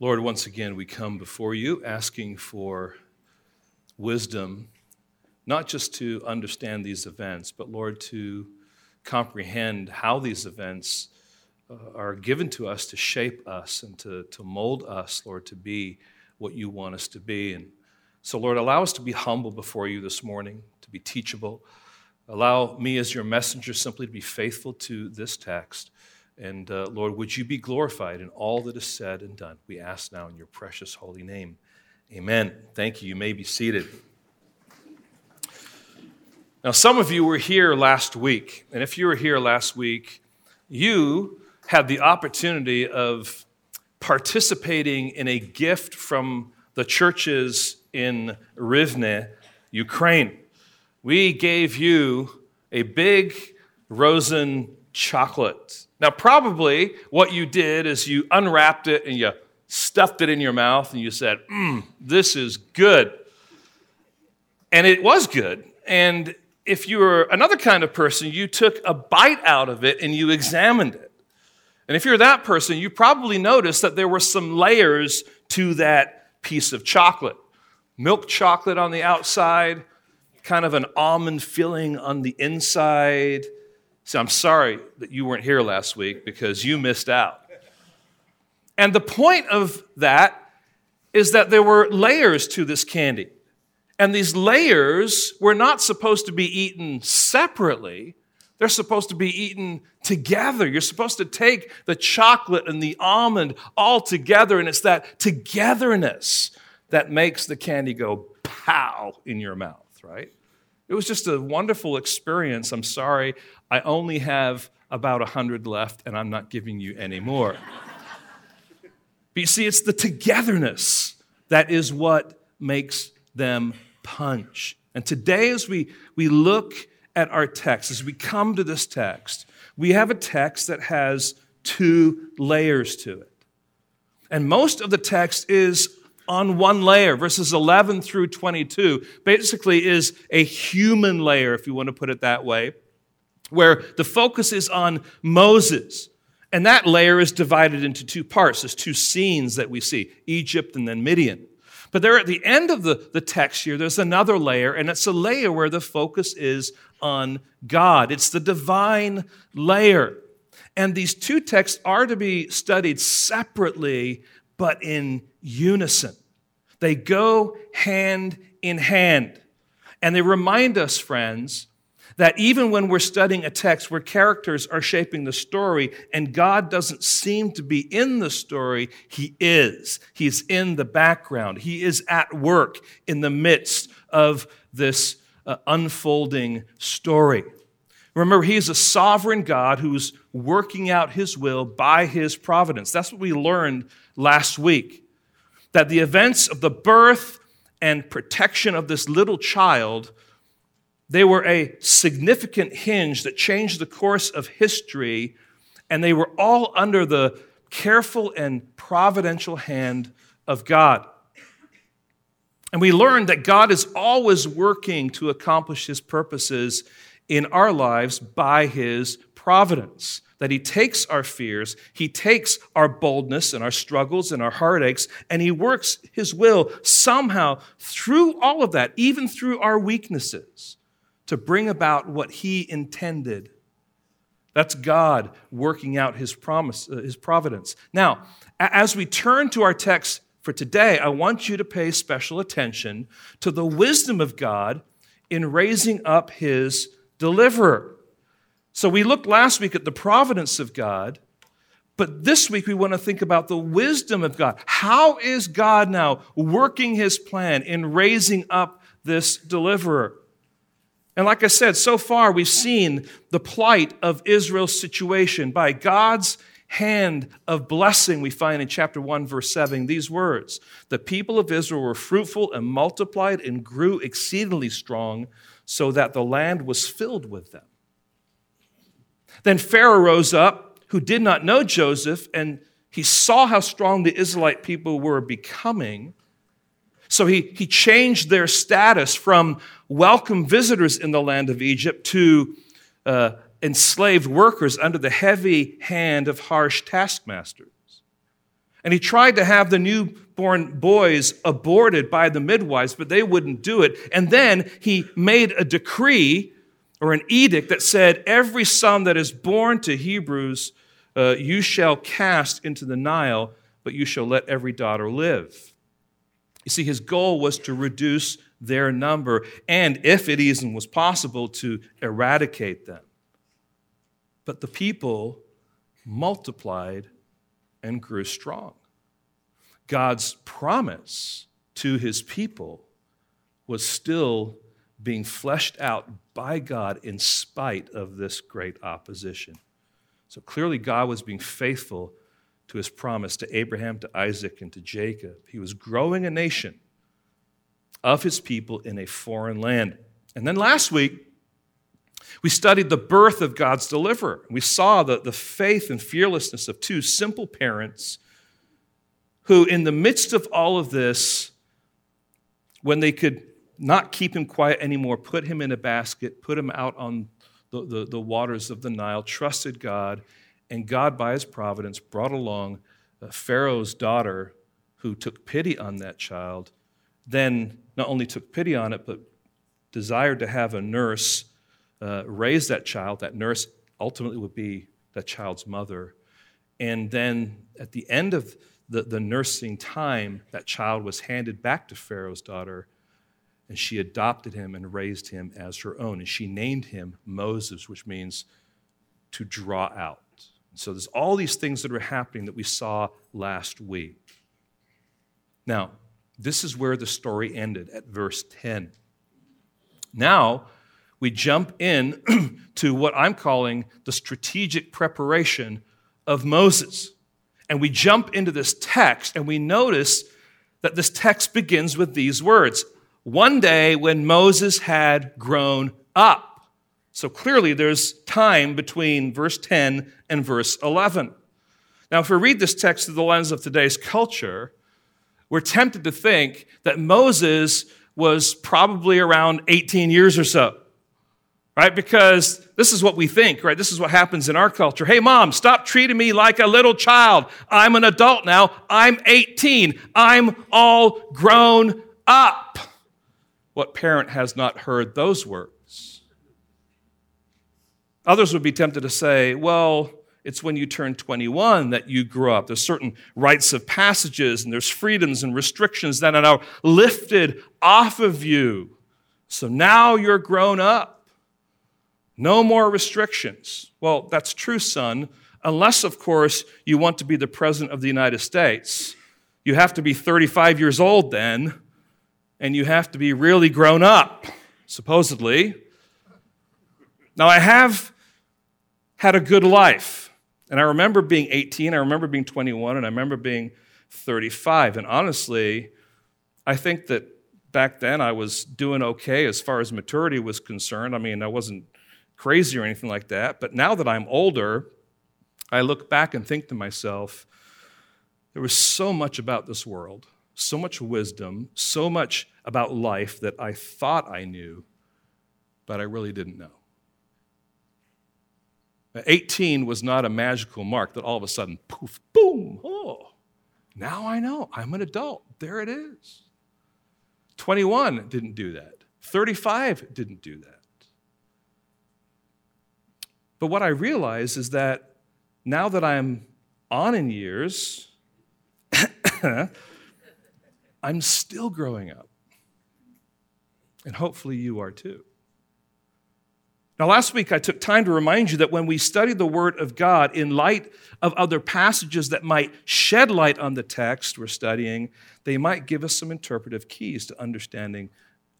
Lord, once again, we come before you asking for wisdom, not just to understand these events, but Lord, to comprehend how these events uh, are given to us to shape us and to, to mold us, Lord, to be what you want us to be. And so, Lord, allow us to be humble before you this morning, to be teachable. Allow me, as your messenger, simply to be faithful to this text. And uh, Lord, would you be glorified in all that is said and done? We ask now in your precious holy name. Amen. Thank you. You may be seated. Now, some of you were here last week. And if you were here last week, you had the opportunity of participating in a gift from the churches in Rivne, Ukraine. We gave you a big Roshen chocolate. Now, probably what you did is you unwrapped it and you stuffed it in your mouth and you said, Mmm, this is good. And it was good. And if you were another kind of person, you took a bite out of it and you examined it. And if you're that person, you probably noticed that there were some layers to that piece of chocolate milk chocolate on the outside, kind of an almond filling on the inside. So I'm sorry that you weren't here last week because you missed out. And the point of that is that there were layers to this candy. And these layers were not supposed to be eaten separately, they're supposed to be eaten together. You're supposed to take the chocolate and the almond all together, and it's that togetherness that makes the candy go pow in your mouth, right? It was just a wonderful experience. I'm sorry, I only have about 100 left, and I'm not giving you any more. but you see, it's the togetherness that is what makes them punch. And today, as we, we look at our text, as we come to this text, we have a text that has two layers to it. And most of the text is on one layer. Verses 11 through 22 basically is a human layer, if you want to put it that way, where the focus is on Moses. And that layer is divided into two parts. There's two scenes that we see Egypt and then Midian. But there at the end of the, the text here, there's another layer, and it's a layer where the focus is on God. It's the divine layer. And these two texts are to be studied separately, but in unison. They go hand in hand. And they remind us, friends, that even when we're studying a text where characters are shaping the story and God doesn't seem to be in the story, He is. He's in the background. He is at work in the midst of this uh, unfolding story. Remember, He is a sovereign God who's working out His will by His providence. That's what we learned last week. That the events of the birth and protection of this little child they were a significant hinge that changed the course of history, and they were all under the careful and providential hand of God. And we learned that God is always working to accomplish his purposes in our lives by his providence. That he takes our fears, he takes our boldness and our struggles and our heartaches, and he works his will somehow through all of that, even through our weaknesses to bring about what he intended. That's God working out his promise, uh, his providence. Now, as we turn to our text for today, I want you to pay special attention to the wisdom of God in raising up his deliverer. So we looked last week at the providence of God, but this week we want to think about the wisdom of God. How is God now working his plan in raising up this deliverer? And like I said, so far we've seen the plight of Israel's situation by God's hand of blessing. We find in chapter 1, verse 7 these words The people of Israel were fruitful and multiplied and grew exceedingly strong, so that the land was filled with them. Then Pharaoh rose up, who did not know Joseph, and he saw how strong the Israelite people were becoming. So he, he changed their status from welcome visitors in the land of Egypt to uh, enslaved workers under the heavy hand of harsh taskmasters. And he tried to have the newborn boys aborted by the midwives, but they wouldn't do it. And then he made a decree or an edict that said, Every son that is born to Hebrews, uh, you shall cast into the Nile, but you shall let every daughter live. You see, his goal was to reduce their number, and if it even was possible, to eradicate them. But the people multiplied and grew strong. God's promise to his people was still being fleshed out by God in spite of this great opposition. So clearly, God was being faithful to his promise to Abraham, to Isaac, and to Jacob. He was growing a nation of his people in a foreign land. And then last week, we studied the birth of God's deliverer. We saw the, the faith and fearlessness of two simple parents who, in the midst of all of this, when they could not keep him quiet anymore, put him in a basket, put him out on the, the, the waters of the Nile, trusted God, and God, by his providence, brought along Pharaoh's daughter who took pity on that child, then not only took pity on it, but desired to have a nurse uh, raise that child. That nurse ultimately would be that child's mother. And then at the end of the, the nursing time, that child was handed back to Pharaoh's daughter, and she adopted him and raised him as her own. And she named him Moses, which means to draw out. So there's all these things that are happening that we saw last week. Now, this is where the story ended at verse 10. Now, we jump in to what I'm calling the strategic preparation of Moses. And we jump into this text and we notice that this text begins with these words One day when Moses had grown up. So clearly there's time between verse 10 and verse 11. Now, if we read this text through the lens of today's culture, we're tempted to think that Moses was probably around 18 years or so right? Because this is what we think, right? This is what happens in our culture. Hey, mom, stop treating me like a little child. I'm an adult now. I'm 18. I'm all grown up. What parent has not heard those words? Others would be tempted to say, well, it's when you turn 21 that you grow up. There's certain rites of passages and there's freedoms and restrictions that are now lifted off of you. So now you're grown up. No more restrictions. Well, that's true, son, unless, of course, you want to be the President of the United States. You have to be 35 years old then, and you have to be really grown up, supposedly. Now, I have had a good life, and I remember being 18, I remember being 21, and I remember being 35. And honestly, I think that back then I was doing okay as far as maturity was concerned. I mean, I wasn't crazy or anything like that. But now that I'm older, I look back and think to myself, there was so much about this world, so much wisdom, so much about life that I thought I knew, but I really didn't know. 18 was not a magical mark that all of a sudden, poof, boom, oh, now I know. I'm an adult. There it is. 21 didn't do that. 35 didn't do that. But what I realize is that now that I'm on in years, I'm still growing up. And hopefully you are too. Now, last week I took time to remind you that when we study the Word of God in light of other passages that might shed light on the text we're studying, they might give us some interpretive keys to understanding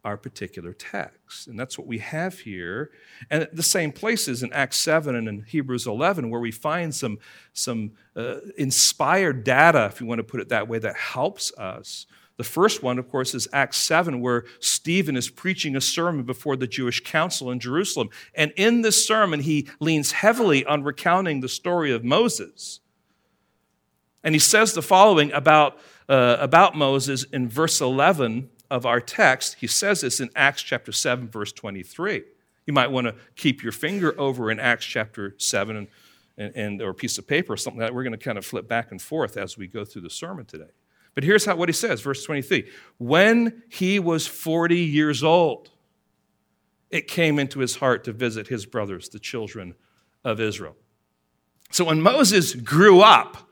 our particular text. And that's what we have here. And the same places in Acts 7 and in Hebrews 11, where we find some, some uh, inspired data, if you want to put it that way, that helps us. The first one, of course, is Acts 7, where Stephen is preaching a sermon before the Jewish council in Jerusalem. And in this sermon, he leans heavily on recounting the story of Moses. And he says the following about, uh, about Moses in verse 11 of our text, he says this in Acts chapter 7, verse 23. You might want to keep your finger over in Acts chapter 7 and, and, or a piece of paper or something like that. We're going to kind of flip back and forth as we go through the sermon today. But here's how, what he says, verse 23. When he was 40 years old, it came into his heart to visit his brothers, the children of Israel. So when Moses grew up,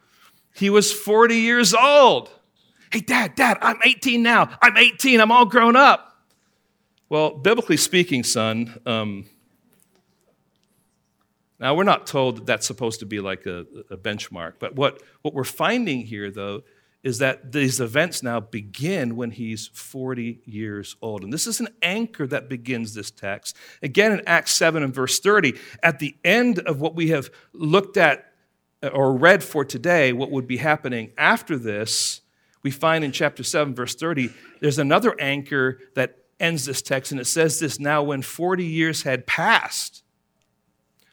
he was 40 years old. Hey, dad, dad, I'm 18 now. I'm 18. I'm all grown up. Well, biblically speaking, son, um, now we're not told that that's supposed to be like a, a benchmark, but what, what we're finding here, though, is that these events now begin when he's 40 years old. And this is an anchor that begins this text. Again, in Acts 7 and verse 30, at the end of what we have looked at uh, or read for today, what would be happening after this, we find in chapter 7, verse 30, there's another anchor that ends this text, and it says this now when 40 years had passed.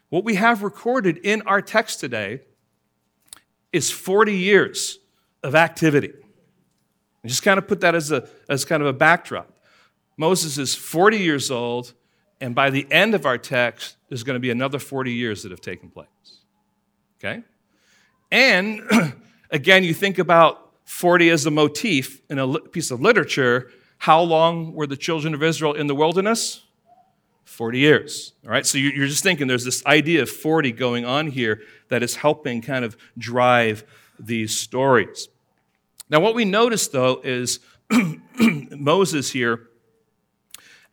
What we have recorded in our text today is 40 years of activity. And just kind of put that as, a, as kind of a backdrop. Moses is 40 years old, and by the end of our text, there's going to be another 40 years that have taken place. Okay? And again, you think about 40 as a motif in a piece of literature. How long were the children of Israel in the wilderness? 40 years. All right, so you're just thinking there's this idea of 40 going on here that is helping kind of drive these stories. Now, what we notice though is Moses here,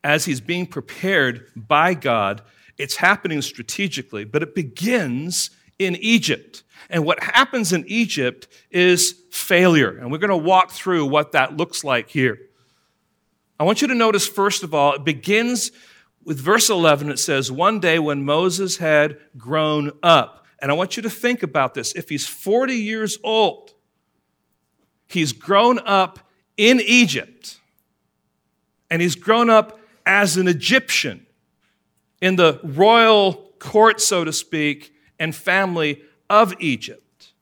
as he's being prepared by God, it's happening strategically, but it begins in Egypt. And what happens in Egypt is failure. And we're going to walk through what that looks like here. I want you to notice, first of all, it begins with verse 11. It says, One day when Moses had grown up. And I want you to think about this. If he's 40 years old, he's grown up in Egypt, and he's grown up as an Egyptian in the royal court, so to speak, and family of Egypt.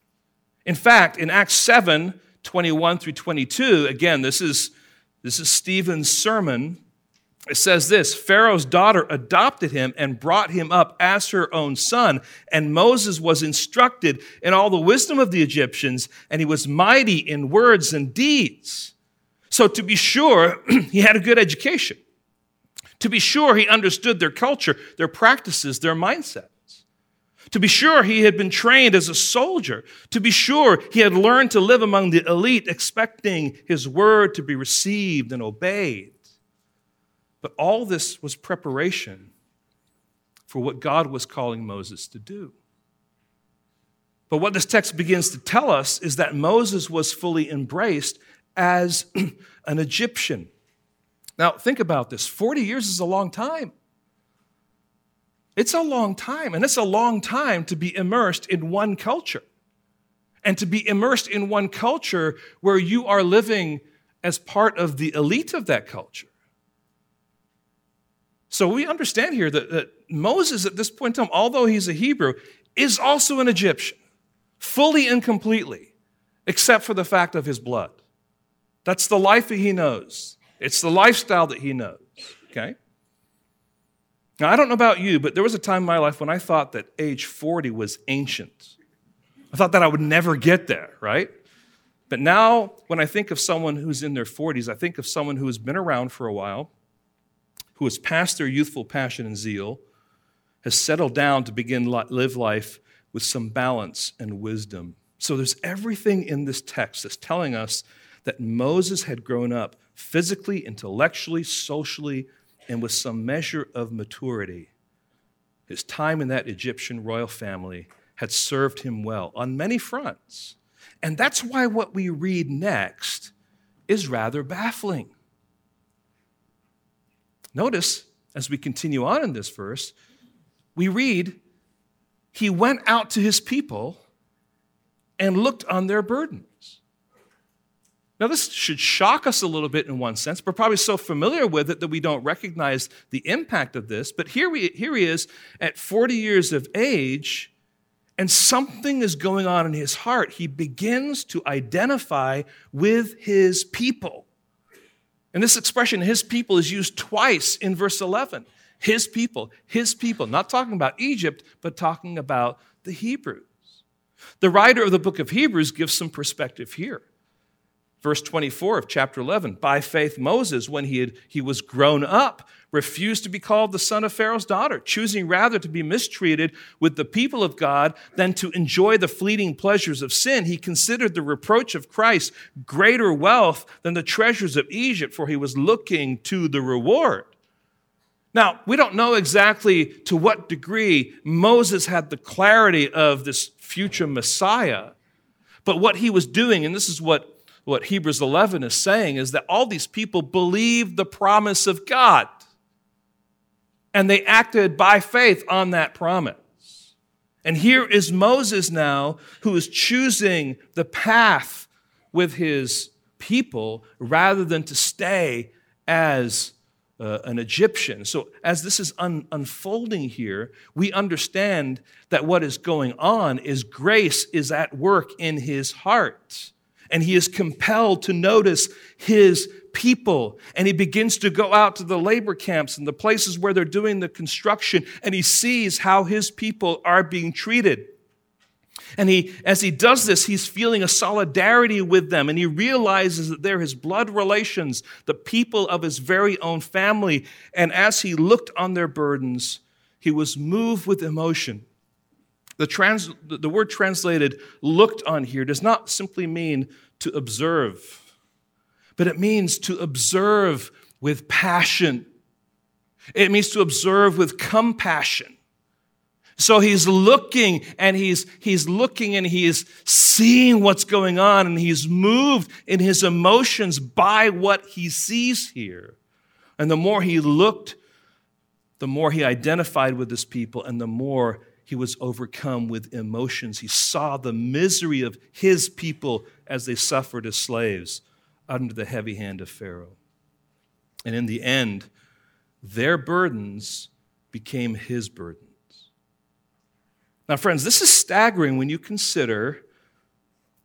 In fact, in Acts 7 21 through 22, again, this is, this is Stephen's sermon it says this Pharaoh's daughter adopted him and brought him up as her own son. And Moses was instructed in all the wisdom of the Egyptians, and he was mighty in words and deeds. So, to be sure, he had a good education. To be sure, he understood their culture, their practices, their mindsets. To be sure, he had been trained as a soldier. To be sure, he had learned to live among the elite, expecting his word to be received and obeyed. But all this was preparation for what God was calling Moses to do. But what this text begins to tell us is that Moses was fully embraced as an Egyptian. Now, think about this 40 years is a long time. It's a long time, and it's a long time to be immersed in one culture. And to be immersed in one culture where you are living as part of the elite of that culture. So we understand here that, that Moses, at this point in time, although he's a Hebrew, is also an Egyptian, fully and completely, except for the fact of his blood. That's the life that he knows, it's the lifestyle that he knows, okay? Now, I don't know about you, but there was a time in my life when I thought that age 40 was ancient. I thought that I would never get there, right? But now, when I think of someone who's in their 40s, I think of someone who has been around for a while, who has passed their youthful passion and zeal, has settled down to begin live life with some balance and wisdom. So there's everything in this text that's telling us that Moses had grown up physically, intellectually, socially, and with some measure of maturity. His time in that Egyptian royal family had served him well on many fronts. And that's why what we read next is rather baffling. Notice, as we continue on in this verse, we read, He went out to His people and looked on their burdens. Now, this should shock us a little bit in one sense. We're probably so familiar with it that we don't recognize the impact of this. But here, we, here he is at 40 years of age, and something is going on in his heart. He begins to identify with his people. And this expression, his people, is used twice in verse 11. His people, his people, not talking about Egypt, but talking about the Hebrews. The writer of the book of Hebrews gives some perspective here. Verse 24 of chapter 11 By faith, Moses, when he, had, he was grown up, refused to be called the son of Pharaoh's daughter, choosing rather to be mistreated with the people of God than to enjoy the fleeting pleasures of sin. He considered the reproach of Christ greater wealth than the treasures of Egypt, for he was looking to the reward. Now, we don't know exactly to what degree Moses had the clarity of this future Messiah, but what he was doing, and this is what what Hebrews 11 is saying is that all these people believed the promise of God and they acted by faith on that promise. And here is Moses now who is choosing the path with his people rather than to stay as uh, an Egyptian. So, as this is un- unfolding here, we understand that what is going on is grace is at work in his heart and he is compelled to notice his people. And he begins to go out to the labor camps and the places where they're doing the construction, and he sees how his people are being treated. And he, as he does this, he's feeling a solidarity with them, and he realizes that they're his blood relations, the people of his very own family. And as he looked on their burdens, he was moved with emotion. The, trans, the word translated looked on here does not simply mean to observe, but it means to observe with passion. It means to observe with compassion. So he's looking and he's, he's looking and he is seeing what's going on and he's moved in his emotions by what he sees here. And the more he looked, the more he identified with his people and the more he was overcome with emotions. He saw the misery of his people as they suffered as slaves under the heavy hand of Pharaoh. And in the end, their burdens became his burdens. Now, friends, this is staggering when you consider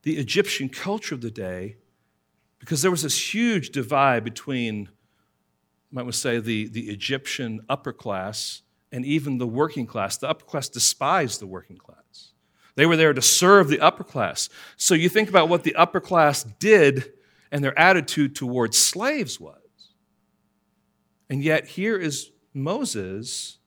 the Egyptian culture of the day, because there was this huge divide between, might we say, the, the Egyptian upper class and even the working class. The upper class despised the working class. They were there to serve the upper class. So you think about what the upper class did and their attitude towards slaves was. And yet, here is Moses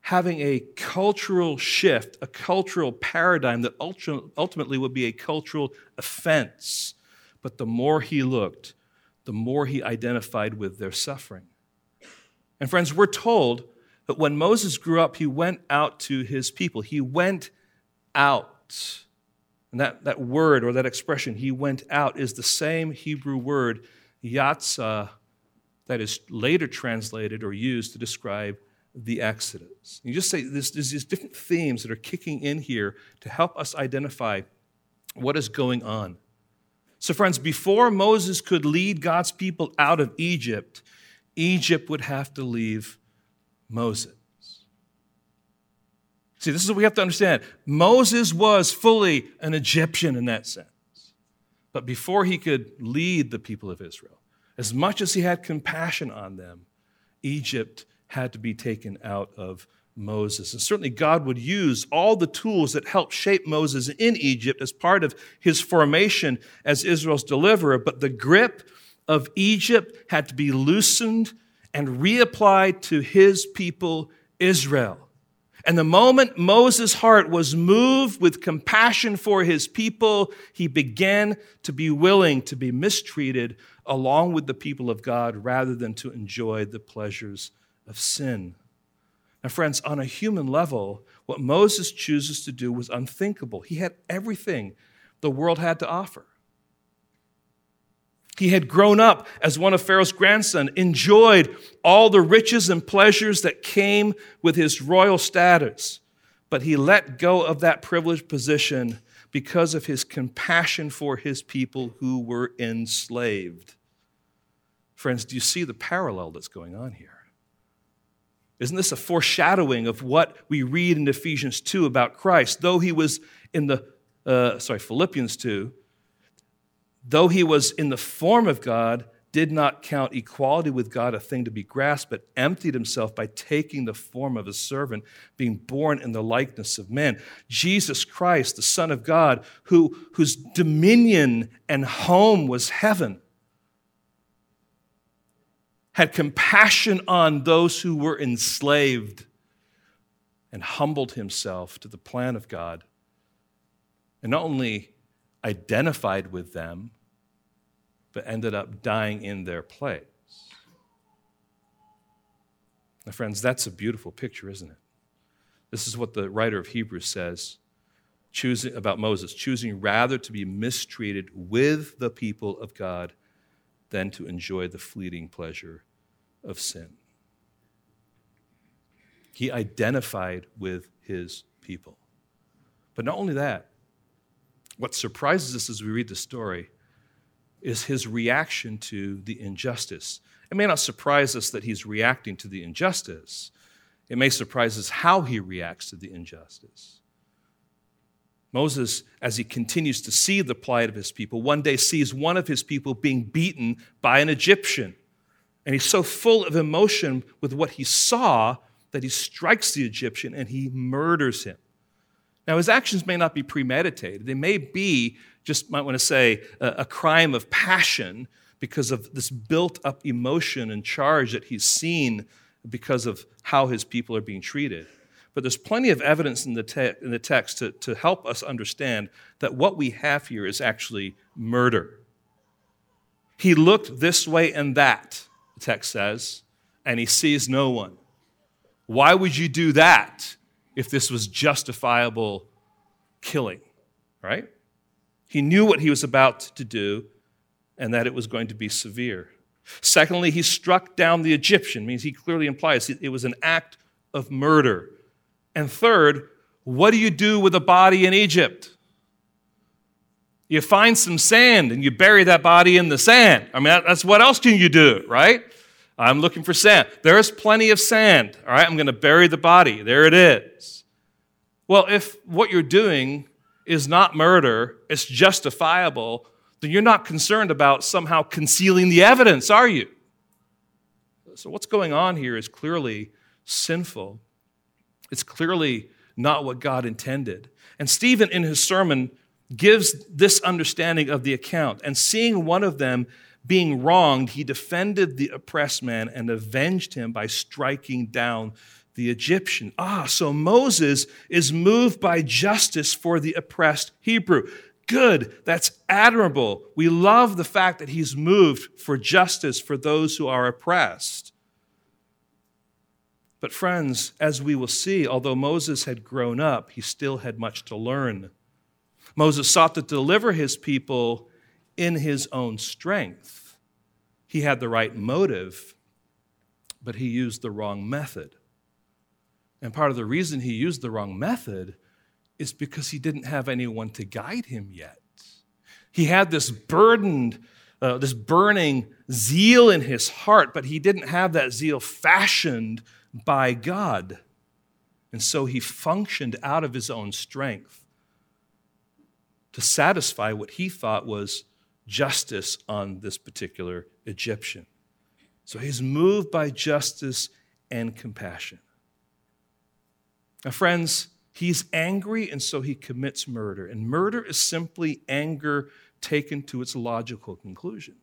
having a cultural shift, a cultural paradigm that ultimately would be a cultural offense. But the more he looked, the more he identified with their suffering. And friends, we're told but when Moses grew up, he went out to his people. He went out. And that, that word or that expression, he went out, is the same Hebrew word, yatzah, that is later translated or used to describe the Exodus. You just say there's, there's these different themes that are kicking in here to help us identify what is going on. So, friends, before Moses could lead God's people out of Egypt, Egypt would have to leave Moses. See, this is what we have to understand. Moses was fully an Egyptian in that sense. But before he could lead the people of Israel, as much as he had compassion on them, Egypt had to be taken out of Moses. And certainly God would use all the tools that helped shape Moses in Egypt as part of his formation as Israel's deliverer. But the grip of Egypt had to be loosened and reapplied to his people, Israel. And the moment Moses' heart was moved with compassion for his people, he began to be willing to be mistreated along with the people of God rather than to enjoy the pleasures of sin. Now, friends, on a human level, what Moses chooses to do was unthinkable. He had everything the world had to offer. He had grown up as one of Pharaoh's grandson, enjoyed all the riches and pleasures that came with his royal status. But he let go of that privileged position because of his compassion for his people who were enslaved. Friends, do you see the parallel that's going on here? Isn't this a foreshadowing of what we read in Ephesians 2 about Christ? Though he was in the, uh, sorry, Philippians 2, though he was in the form of God, did not count equality with God a thing to be grasped, but emptied himself by taking the form of a servant, being born in the likeness of men. Jesus Christ, the Son of God, who, whose dominion and home was heaven, had compassion on those who were enslaved and humbled himself to the plan of God, and not only identified with them, but ended up dying in their place. My friends, that's a beautiful picture, isn't it? This is what the writer of Hebrews says choosing, about Moses choosing rather to be mistreated with the people of God than to enjoy the fleeting pleasure of sin. He identified with his people. But not only that, what surprises us as we read the story is his reaction to the injustice. It may not surprise us that he's reacting to the injustice, it may surprise us how he reacts to the injustice. Moses, as he continues to see the plight of his people, one day sees one of his people being beaten by an Egyptian. And he's so full of emotion with what he saw that he strikes the Egyptian and he murders him. Now, his actions may not be premeditated. They may be, just might want to say, a, crime of passion because of this built up emotion and charge that he's seen because of how his people are being treated. But there's plenty of evidence in the, te- in the text to, to help us understand that what we have here is actually murder. He looked this way and that, the text says, and he sees no one. Why would you do that if this was justifiable killing, right? He knew what he was about to do and that it was going to be severe. Secondly, he struck down the Egyptian, means he clearly implies it was an act of murder. And third, what do you do with a body in Egypt? You find some sand and you bury that body in the sand. I mean, that's what else can you do, right? I'm looking for sand. There's plenty of sand. All right, I'm going to bury the body. There it is. Well, if what you're doing is not murder, it's justifiable, then you're not concerned about somehow concealing the evidence, are you? So, what's going on here is clearly sinful. It's clearly not what God intended. And Stephen, in his sermon, gives this understanding of the account. And seeing one of them being wronged, he defended the oppressed man and avenged him by striking down the Egyptian. Ah, so Moses is moved by justice for the oppressed Hebrew. Good, that's admirable. We love the fact that he's moved for justice for those who are oppressed. But, friends, as we will see, although Moses had grown up, he still had much to learn. Moses sought to deliver his people in his own strength. He had the right motive, but he used the wrong method. And part of the reason he used the wrong method is because he didn't have anyone to guide him yet. He had this burdened, uh, this burning zeal in his heart, but he didn't have that zeal fashioned by God. And so he functioned out of his own strength to satisfy what he thought was justice on this particular Egyptian. So he's moved by justice and compassion. Now, friends, he's angry and so he commits murder. And murder is simply anger taken to its logical conclusion.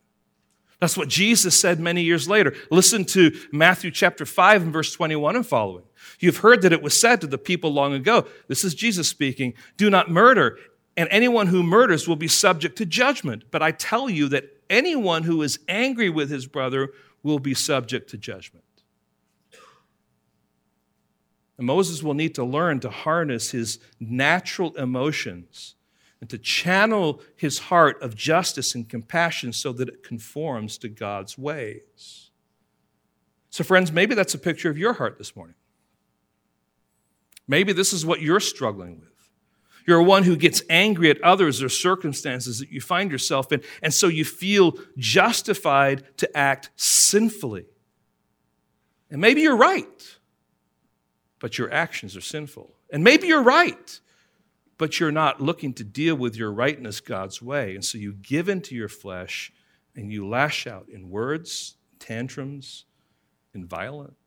That's what Jesus said many years later. Listen to Matthew chapter 5 and verse 21 and following. You've heard that it was said to the people long ago, this is Jesus speaking, do not murder, and anyone who murders will be subject to judgment. But I tell you that anyone who is angry with his brother will be subject to judgment. And Moses will need to learn to harness his natural emotions and to channel his heart of justice and compassion so that it conforms to God's ways. So, friends, maybe that's a picture of your heart this morning. Maybe this is what you're struggling with. You're one who gets angry at others or circumstances that you find yourself in, and so you feel justified to act sinfully. And maybe you're right, but your actions are sinful. And maybe you're right, but you're not looking to deal with your rightness God's way. And so you give into your flesh and you lash out in words, tantrums, in violence.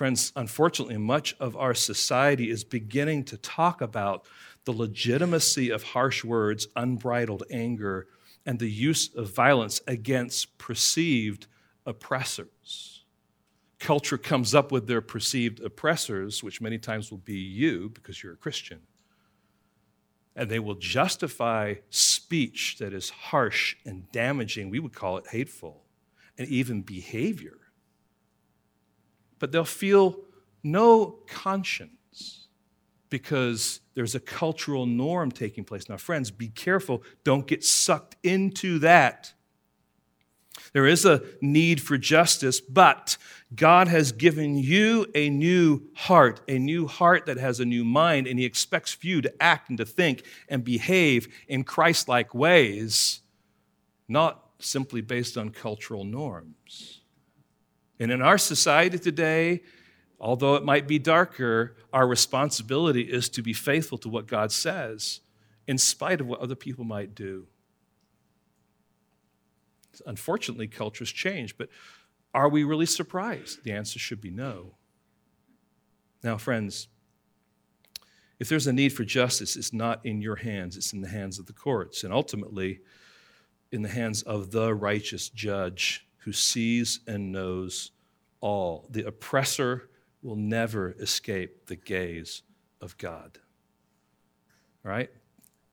Friends, unfortunately, much of our society is beginning to talk about the legitimacy of harsh words, unbridled anger, and the use of violence against perceived oppressors. Culture comes up with their perceived oppressors, which many times will be you because you're a Christian. And they will justify speech that is harsh and damaging. We would call it hateful, and even behavior but they'll feel no conscience because there's a cultural norm taking place. Now, friends, be careful. Don't get sucked into that. There is a need for justice, but God has given you a new heart, a new heart that has a new mind, and He expects you to act and to think and behave in Christ like ways, not simply based on cultural norms. And in our society today, although it might be darker, our responsibility is to be faithful to what God says in spite of what other people might do. Unfortunately, cultures change, but are we really surprised? The answer should be no. Now, friends, if there's a need for justice, it's not in your hands, it's in the hands of the courts, and ultimately in the hands of the righteous judge who sees and knows all. The oppressor will never escape the gaze of God. Right?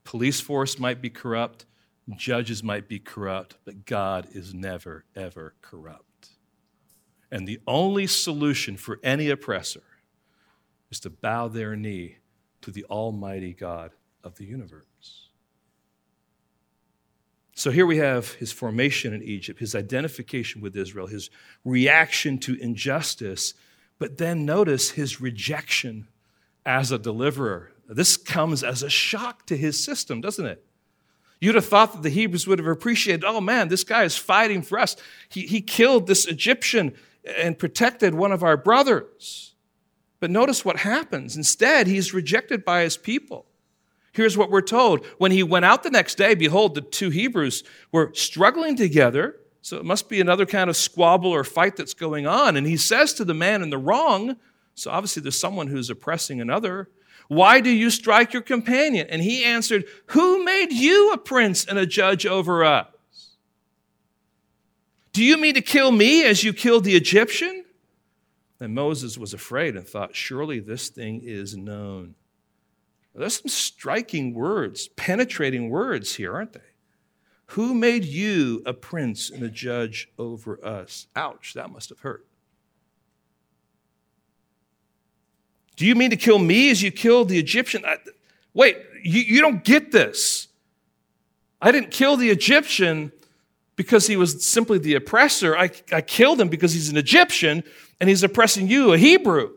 Police force might be corrupt, judges might be corrupt, but God is never, ever corrupt. And the only solution for any oppressor is to bow their knee to the Almighty God of the universe. So here we have his formation in Egypt, his identification with Israel, his reaction to injustice, but then notice his rejection as a deliverer. This comes as a shock to his system, doesn't it? You'd have thought that the Hebrews would have appreciated, oh man, this guy is fighting for us. He, he killed this Egyptian and protected one of our brothers. But notice what happens. Instead, he's rejected by his people. Here's what we're told. When he went out the next day, behold, the two Hebrews were struggling together. So it must be another kind of squabble or fight that's going on. And he says to the man in the wrong, so obviously there's someone who's oppressing another, Why do you strike your companion? And he answered, Who made you a prince and a judge over us? Do you mean to kill me as you killed the Egyptian? And Moses was afraid and thought, Surely this thing is known. There's some striking words, penetrating words here, aren't they? Who made you a prince and a judge over us? Ouch, that must have hurt. Do you mean to kill me as you killed the Egyptian? I, wait, you, you don't get this. I didn't kill the Egyptian because he was simply the oppressor. I, I killed him because he's an Egyptian and he's oppressing you, a Hebrew.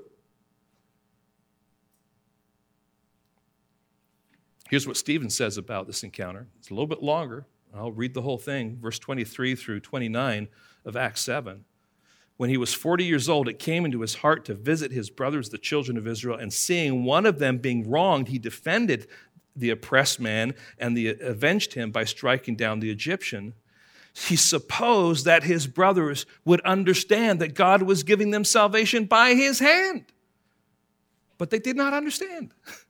Here's what Stephen says about this encounter. It's a little bit longer. I'll read the whole thing, verse 23 through 29 of Acts 7. When he was 40 years old, it came into his heart to visit his brothers, the children of Israel, and seeing one of them being wronged, he defended the oppressed man and the, avenged him by striking down the Egyptian. He supposed that his brothers would understand that God was giving them salvation by his hand. But they did not understand.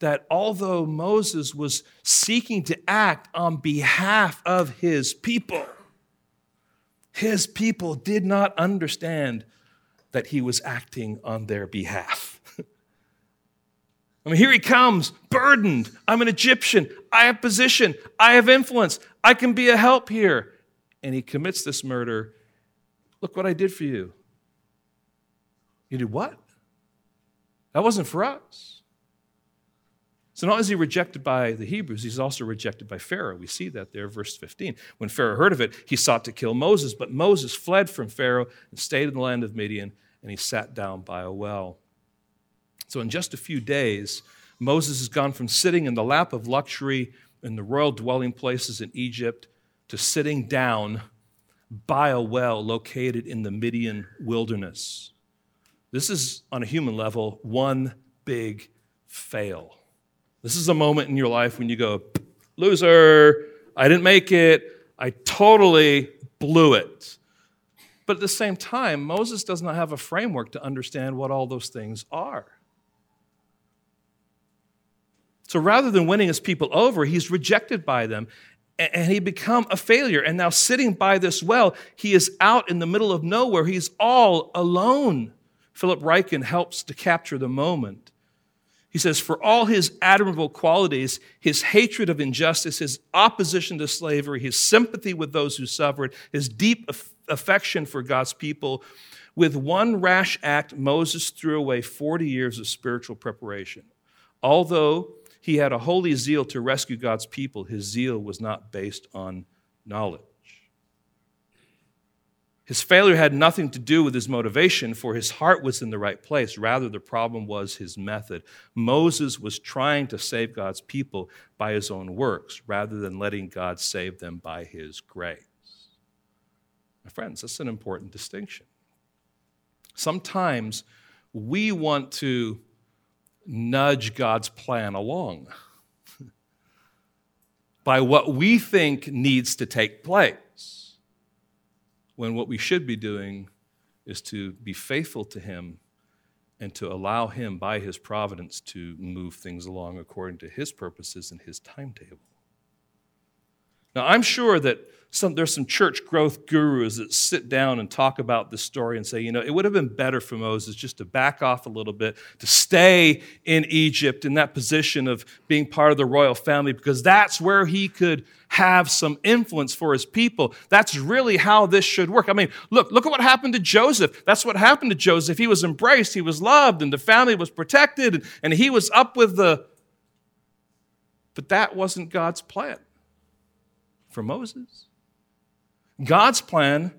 that although Moses was seeking to act on behalf of his people, his people did not understand that he was acting on their behalf. I mean, here he comes, burdened. I'm an Egyptian. I have position. I have influence. I can be a help here. And he commits this murder. Look what I did for you. You did what? That wasn't for us. So not only is he rejected by the Hebrews, he's also rejected by Pharaoh. We see that there, verse 15. When Pharaoh heard of it, he sought to kill Moses, but Moses fled from Pharaoh and stayed in the land of Midian, and he sat down by a well. So in just a few days, Moses has gone from sitting in the lap of luxury in the royal dwelling places in Egypt to sitting down by a well located in the Midian wilderness. This is, on a human level, one big fail. This is a moment in your life when you go, loser, I didn't make it, I totally blew it. But at the same time, Moses does not have a framework to understand what all those things are. So rather than winning his people over, he's rejected by them and he become a failure. And now sitting by this well, he is out in the middle of nowhere. He's all alone. Philip Ryken helps to capture the moment. He says, For all his admirable qualities, his hatred of injustice, his opposition to slavery, his sympathy with those who suffered, his deep affection for God's people, with one rash act, Moses threw away 40 years of spiritual preparation. Although he had a holy zeal to rescue God's people. His zeal was not based on knowledge. His failure had nothing to do with his motivation, for his heart was in the right place. Rather, the problem was his method. Moses was trying to save God's people by his own works, rather than letting God save them by his grace. My friends, that's an important distinction. Sometimes we want to nudge God's plan along by what we think needs to take place, when what we should be doing is to be faithful to Him and to allow Him, by His providence, to move things along according to His purposes and His timetable. Now, I'm sure that some, there's some church growth gurus that sit down and talk about this story and say, you know, it would have been better for Moses just to back off a little bit, to stay in Egypt in that position of being part of the royal family, because that's where he could have some influence for his people. That's really how this should work. I mean, look, look at what happened to Joseph. That's what happened to Joseph. He was embraced, he was loved, and the family was protected, and he was up with the. But that wasn't God's plan for Moses. God's plan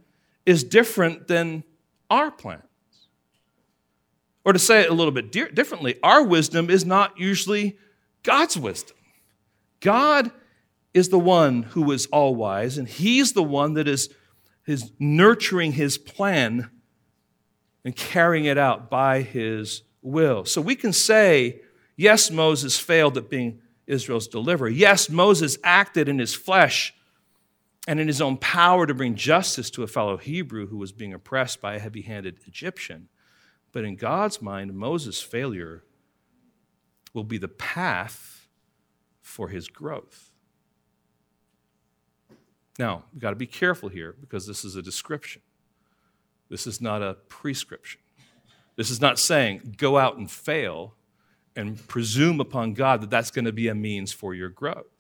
is different than our plans. Or to say it a little bit di- differently, our wisdom is not usually God's wisdom. God is the one who is all wise, and He's the one that is, is nurturing His plan and carrying it out by His will. So we can say, yes, Moses failed at being Israel's deliverer. Yes, Moses acted in his flesh and in his own power to bring justice to a fellow Hebrew who was being oppressed by a heavy handed Egyptian. But in God's mind, Moses' failure will be the path for his growth. Now, we've got to be careful here because this is a description. This is not a prescription. This is not saying go out and fail and presume upon God that that's going to be a means for your growth.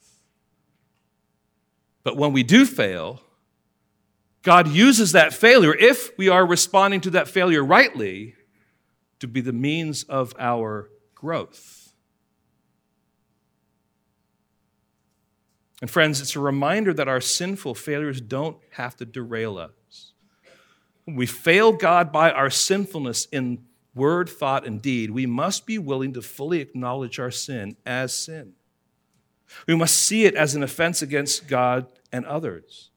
But when we do fail, God uses that failure, if we are responding to that failure rightly, to be the means of our growth. And friends, it's a reminder that our sinful failures don't have to derail us. When we fail God by our sinfulness in word, thought, and deed, we must be willing to fully acknowledge our sin as sin. We must see it as an offense against God and others.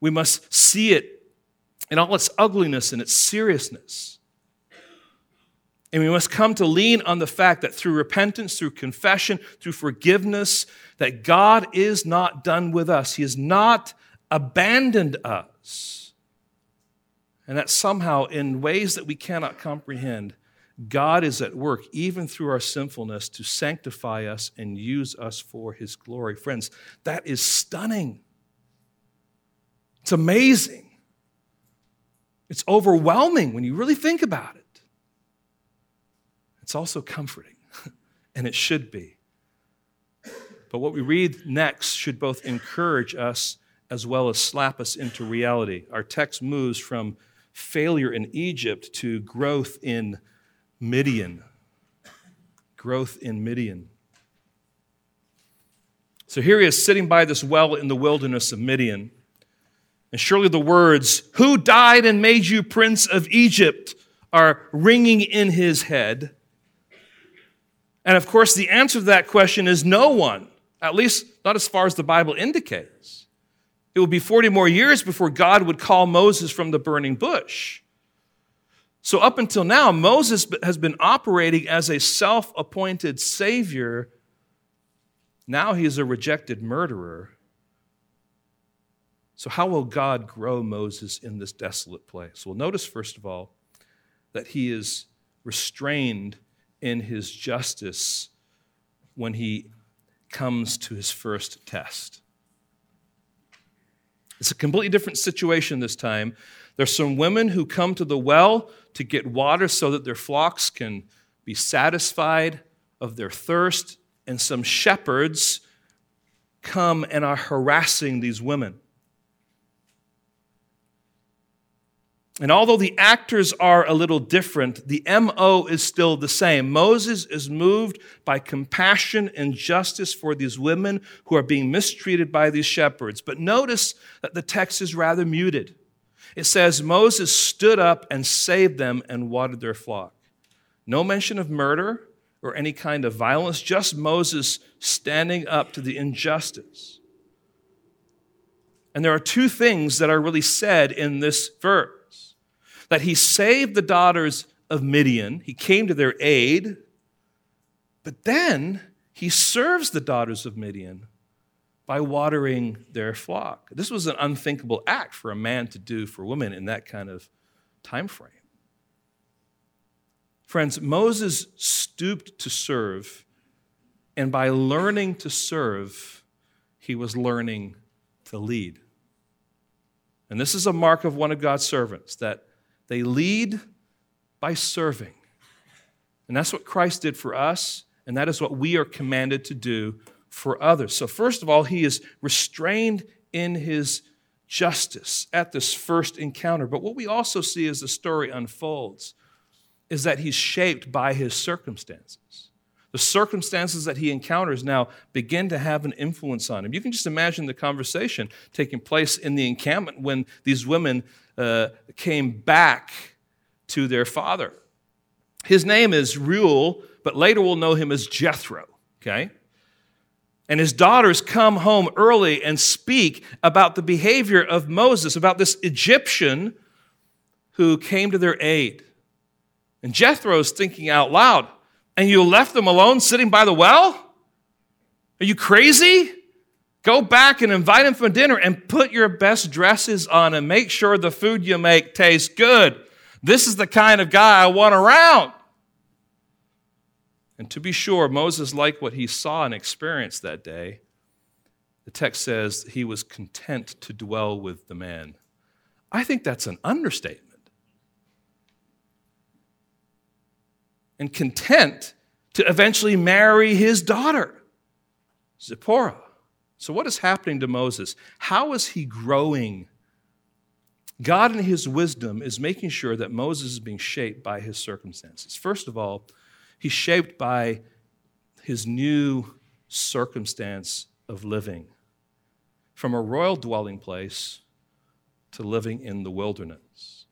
We must see it in all its ugliness and its seriousness. And we must come to lean on the fact that through repentance, through confession, through forgiveness, that God is not done with us. He has not abandoned us. And that somehow, in ways that we cannot comprehend, God is at work, even through our sinfulness, to sanctify us and use us for his glory. Friends, that is stunning. It's amazing. It's overwhelming when you really think about it. It's also comforting, and it should be. But what we read next should both encourage us as well as slap us into reality. Our text moves from failure in Egypt to growth in Midian. Growth in Midian. So here he is sitting by this well in the wilderness of Midian. And surely the words, Who died and made you prince of Egypt? are ringing in his head. And of course, the answer to that question is no one, at least not as far as the Bible indicates. It would be 40 more years before God would call Moses from the burning bush. So, up until now, Moses has been operating as a self appointed savior. Now he is a rejected murderer. So, how will God grow Moses in this desolate place? Well, notice, first of all, that he is restrained in his justice when he comes to his first test. It's a completely different situation this time. There's some women who come to the well to get water so that their flocks can be satisfied of their thirst, and some shepherds come and are harassing these women. And although the actors are a little different, the MO is still the same. Moses is moved by compassion and justice for these women who are being mistreated by these shepherds. But notice that the text is rather muted. It says, Moses stood up and saved them and watered their flock. No mention of murder or any kind of violence, just Moses standing up to the injustice. And there are two things that are really said in this verse that he saved the daughters of Midian, he came to their aid, but then he serves the daughters of Midian by watering their flock. This was an unthinkable act for a man to do for women in that kind of time frame. Friends, Moses stooped to serve, and by learning to serve, he was learning to lead. And this is a mark of one of God's servants that they lead by serving. And that's what Christ did for us, and that is what we are commanded to do for others. So, first of all, he is restrained in his justice at this first encounter. But what we also see as the story unfolds is that he's shaped by his circumstances. The circumstances that he encounters now begin to have an influence on him. You can just imagine the conversation taking place in the encampment when these women uh, came back to their father. His name is Reuel, but later we'll know him as Jethro, okay? And his daughters come home early and speak about the behavior of Moses, about this Egyptian who came to their aid. And Jethro is thinking out loud, and you left them alone sitting by the well? Are you crazy? Go back and invite him for dinner and put your best dresses on and make sure the food you make tastes good. This is the kind of guy I want around. And to be sure, Moses liked what he saw and experienced that day. The text says he was content to dwell with the man. I think that's an understatement. And content to eventually marry his daughter, Zipporah. So, what is happening to Moses? How is he growing? God, in his wisdom, is making sure that Moses is being shaped by his circumstances. First of all, he's shaped by his new circumstance of living from a royal dwelling place to living in the wilderness.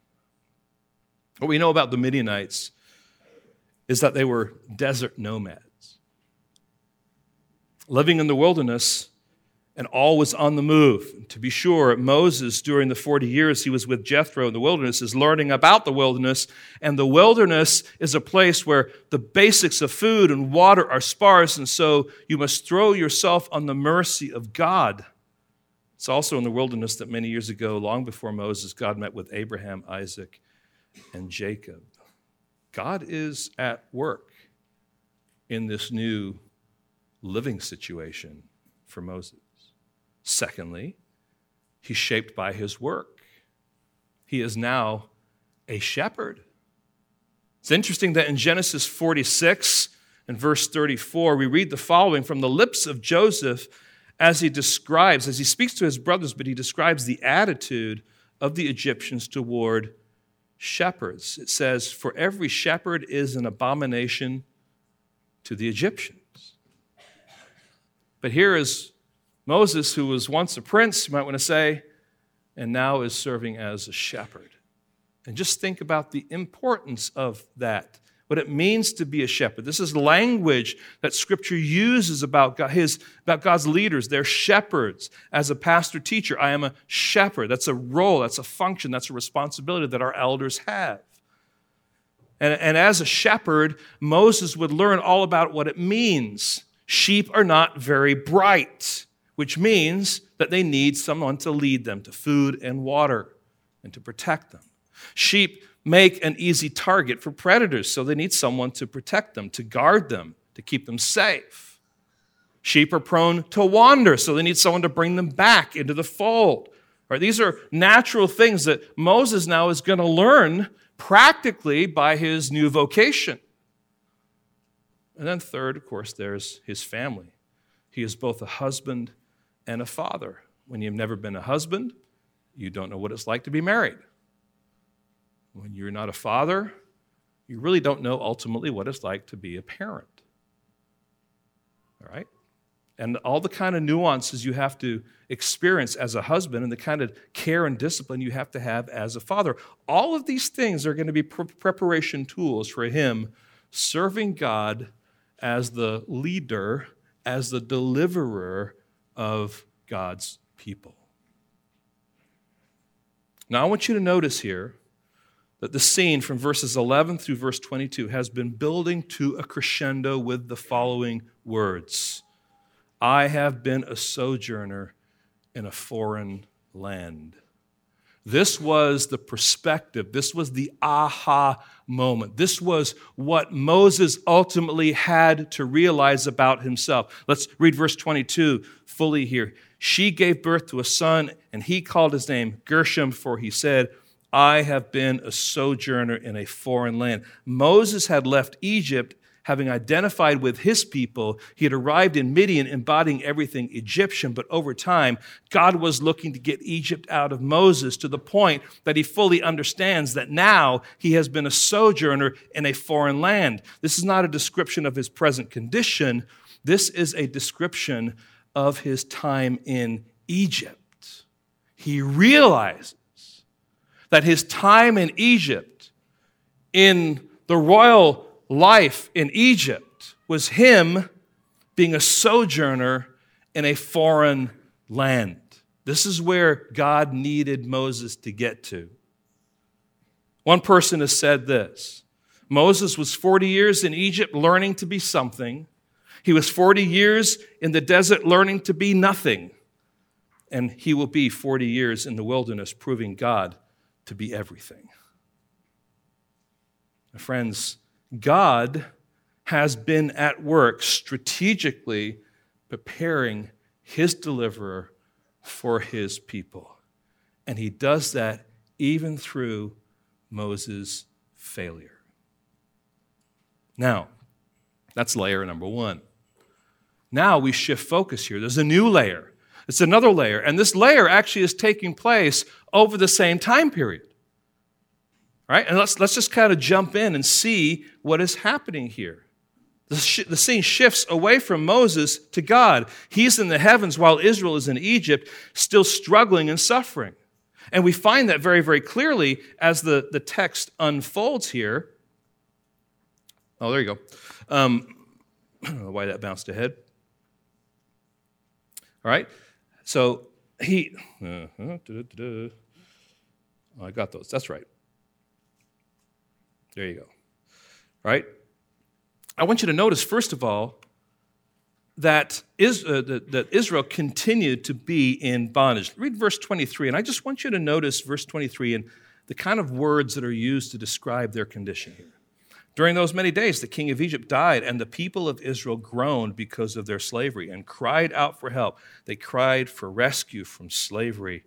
What we know about the Midianites is that they were desert nomads. Living in the wilderness, and all was on the move. To be sure, Moses, during the 40 years he was with Jethro in the wilderness, is learning about the wilderness. And the wilderness is a place where the basics of food and water are sparse. And so you must throw yourself on the mercy of God. It's also in the wilderness that many years ago, long before Moses, God met with Abraham, Isaac, and Jacob. God is at work in this new living situation for Moses. Secondly, he's shaped by his work. He is now a shepherd. It's interesting that in Genesis 46 and verse 34, we read the following from the lips of Joseph as he describes, as he speaks to his brothers, but he describes the attitude of the Egyptians toward shepherds. It says, For every shepherd is an abomination to the Egyptians. But here is Moses, who was once a prince, you might want to say, and now is serving as a shepherd. And just think about the importance of that, what it means to be a shepherd. This is language that Scripture uses about, God, his, about God's leaders. They're shepherds. As a pastor teacher, I am a shepherd. That's a role, that's a function, that's a responsibility that our elders have. And, and as a shepherd, Moses would learn all about what it means. Sheep are not very bright which means that they need someone to lead them to food and water and to protect them. Sheep make an easy target for predators, so they need someone to protect them, to guard them, to keep them safe. Sheep are prone to wander, so they need someone to bring them back into the fold. Right? These are natural things that Moses now is going to learn practically by his new vocation. And then, third, of course, there's his family. He is both a husband and a father. When you've never been a husband, you don't know what it's like to be married. When you're not a father, you really don't know ultimately what it's like to be a parent. All right? And all the kind of nuances you have to experience as a husband and the kind of care and discipline you have to have as a father. All of these things are going to be pre- preparation tools for him serving God as the leader, as the deliverer of God's people. Now, I want you to notice here that the scene from verses 11 through verse 22 has been building to a crescendo with the following words I have been a sojourner in a foreign land. This was the perspective. This was the aha moment. This was what Moses ultimately had to realize about himself. Let's read verse 22 fully here. She gave birth to a son, and he called his name Gershom, for he said, I have been a sojourner in a foreign land. Moses had left Egypt having identified with his people, he had arrived in Midian embodying everything Egyptian, but over time, God was looking to get Egypt out of Moses to the point that he fully understands that now he has been a sojourner in a foreign land. This is not a description of his present condition, this is a description of his time in Egypt. He realizes that his time in Egypt, in the royal life in Egypt was him being a sojourner in a foreign land. This is where God needed Moses to get to. One person has said this Moses was 40 years in Egypt learning to be something. He was 40 years in the desert learning to be nothing. And he will be 40 years in the wilderness proving God to be everything. Friends, God has been at work strategically preparing his deliverer for his people. And he does that even through Moses' failure. Now, that's layer number one. Now we shift focus here. There's a new layer. It's another layer. And this layer actually is taking place over the same time period. Right? And let's, let's just kind of jump in and see what is happening here. The, sh- the scene shifts away from Moses to God. He's in the heavens while Israel is in Egypt, still struggling and suffering. And we find that very, very clearly as the, the text unfolds here. Oh, there you go. Um, I don't know why that bounced ahead. All right. So he. Uh, I got those. That's right. There you go. Right? I want you to notice, first of all, uh, that Israel continued to be in bondage. Read verse 23, and I just want you to notice verse 23 and the kind of words that are used to describe their condition here. During those many days, the king of Egypt died, and the people of Israel groaned because of their slavery and cried out for help. They cried for rescue from slavery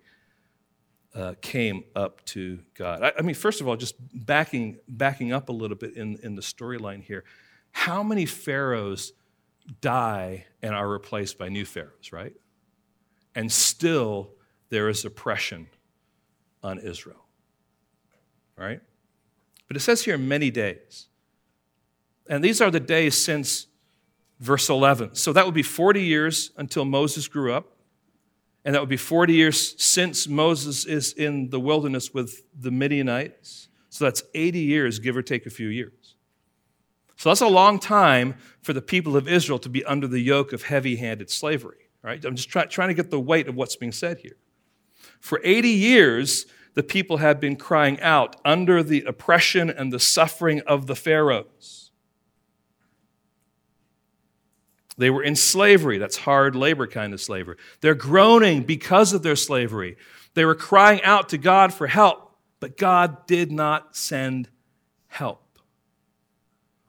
uh, came up to God. I, I, mean, first of all, just backing, backing up a little bit in, in the storyline here, how many pharaohs die and are replaced by new pharaohs, right? And still there is oppression on Israel, right? But it says here many days. And these are the days since verse 11. So that would be 40 years until Moses grew up. And that would be 40 years since Moses is in the wilderness with the Midianites. So that's 80 years, give or take a few years. So that's a long time for the people of Israel to be under the yoke of heavy handed slavery. Right? I'm just try, trying to get the weight of what's being said here. For 80 years, the people had been crying out under the oppression and the suffering of the Pharaohs. They were in slavery. That's hard labor kind of slavery. They're groaning because of their slavery. They were crying out to God for help, but God did not send help.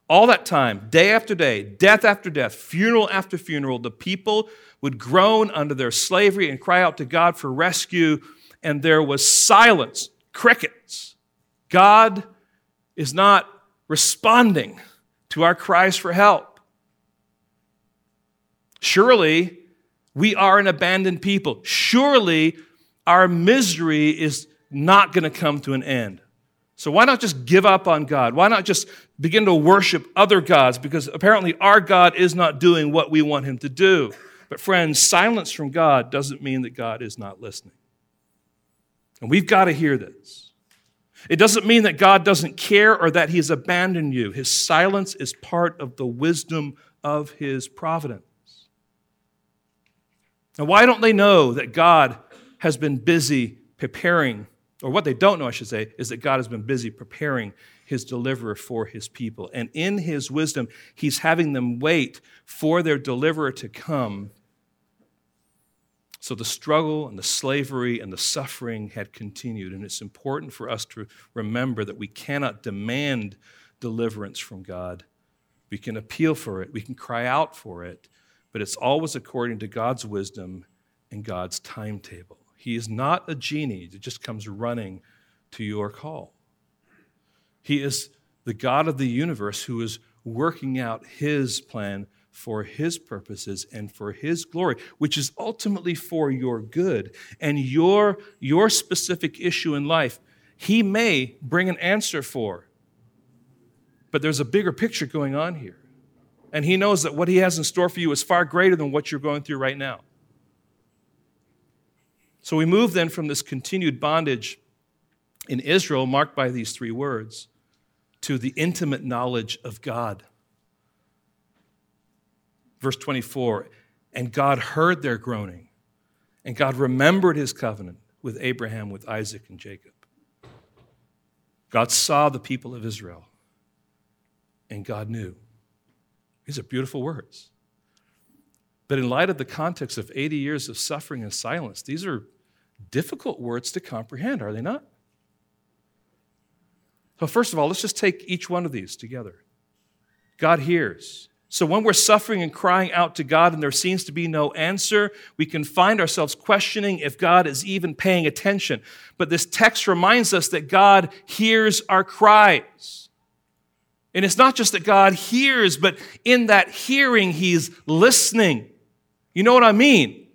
All that time, day after day, death after death, funeral after funeral, the people would groan under their slavery and cry out to God for rescue, and there was silence, crickets. God is not responding to our cries for help. Surely we are an abandoned people. Surely our misery is not going to come to an end. So why not just give up on God? Why not just begin to worship other gods? Because apparently our God is not doing what we want him to do. But friends, silence from God doesn't mean that God is not listening. And we've got to hear this. It doesn't mean that God doesn't care or that he has abandoned you. His silence is part of the wisdom of his providence. Now, why don't they know that God has been busy preparing or what they don't know, I should say, is that God has been busy preparing his deliverer for his people. And in his wisdom, he's having them wait for their deliverer to come. So the struggle and the slavery and the suffering had continued. And it's important for us to remember that we cannot demand deliverance from God. We can appeal for it, we can cry out for it, but it's always according to God's wisdom and God's timetable. He is not a genie that just comes running to your call. He is the God of the universe who is working out his plan for his purposes and for his glory, which is ultimately for your good and your, your specific issue in life. He may bring an answer for, but there's a bigger picture going on here. And he knows that what he has in store for you is far greater than what you're going through right now. So we move then from this continued bondage in Israel, marked by these three words, to the intimate knowledge of God. Verse 24 And God heard their groaning, and God remembered his covenant with Abraham, with Isaac, and Jacob. God saw the people of Israel, and God knew. These are beautiful words. But in light of the context of 80 years of suffering and silence, these are difficult words to comprehend, are they not? So, first of all, let's just take each one of these together. God hears. So, when we're suffering and crying out to God and there seems to be no answer, we can find ourselves questioning if God is even paying attention. But this text reminds us that God hears our cries. And it's not just that God hears, but in that hearing, He's listening. You know what I mean?